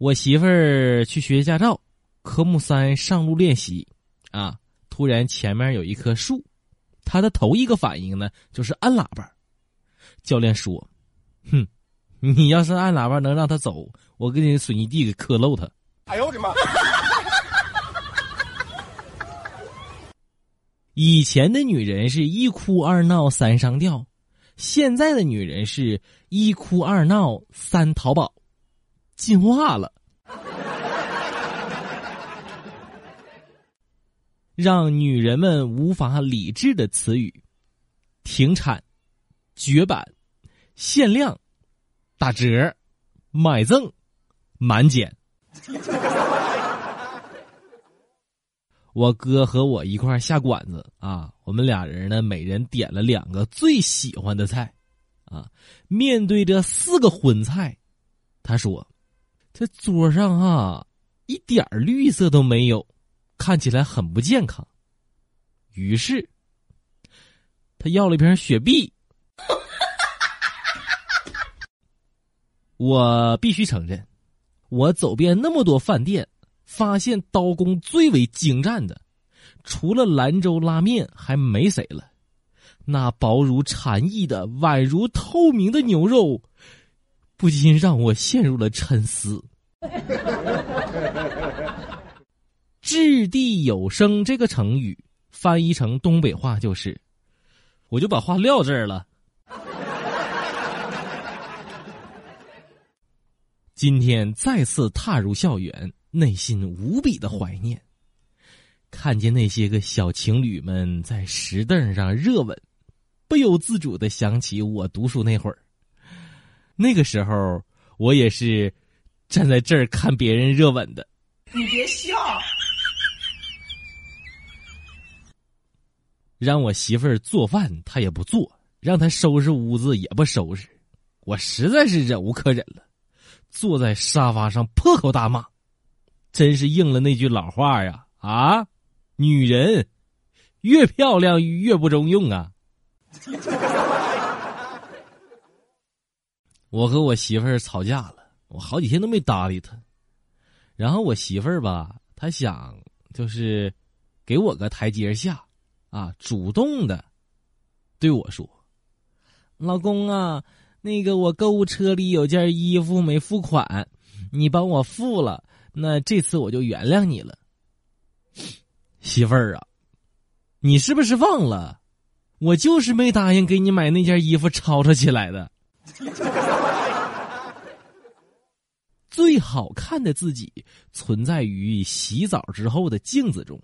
我媳妇儿去学驾照，科目三上路练习，啊，突然前面有一棵树，她的头一个反应呢就是按喇叭。教练说：“哼，你要是按喇叭能让他走，我给你水泥地给磕漏他。”哎呦我的妈！以前的女人是一哭二闹三上吊，现在的女人是一哭二闹三淘宝。进化了，让女人们无法理智的词语：停产、绝版、限量、打折、买赠、满减。我哥和我一块下馆子啊，我们俩人呢，每人点了两个最喜欢的菜，啊，面对着四个荤菜，他说。这桌上啊，一点绿色都没有，看起来很不健康。于是，他要了一瓶雪碧。我必须承认，我走遍那么多饭店，发现刀工最为精湛的，除了兰州拉面，还没谁了。那薄如蝉翼的、宛如透明的牛肉。不禁让我陷入了沉思。掷地有声这个成语翻译成东北话就是，我就把话撂这儿了。今天再次踏入校园，内心无比的怀念，看见那些个小情侣们在石凳上热吻，不由自主的想起我读书那会儿。那个时候，我也是站在这儿看别人热吻的。你别笑。让我媳妇儿做饭，她也不做；让她收拾屋子，也不收拾。我实在是忍无可忍了，坐在沙发上破口大骂。真是应了那句老话呀！啊，女人越漂亮越不中用啊！我和我媳妇儿吵架了，我好几天都没搭理他。然后我媳妇儿吧，她想就是给我个台阶下，啊，主动的对我说：“老公啊，那个我购物车里有件衣服没付款，你帮我付了，那这次我就原谅你了。”媳妇儿啊，你是不是忘了，我就是没答应给你买那件衣服吵吵起来的。最好看的自己存在于洗澡之后的镜子中，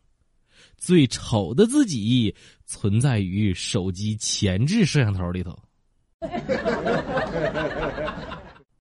最丑的自己存在于手机前置摄像头里头。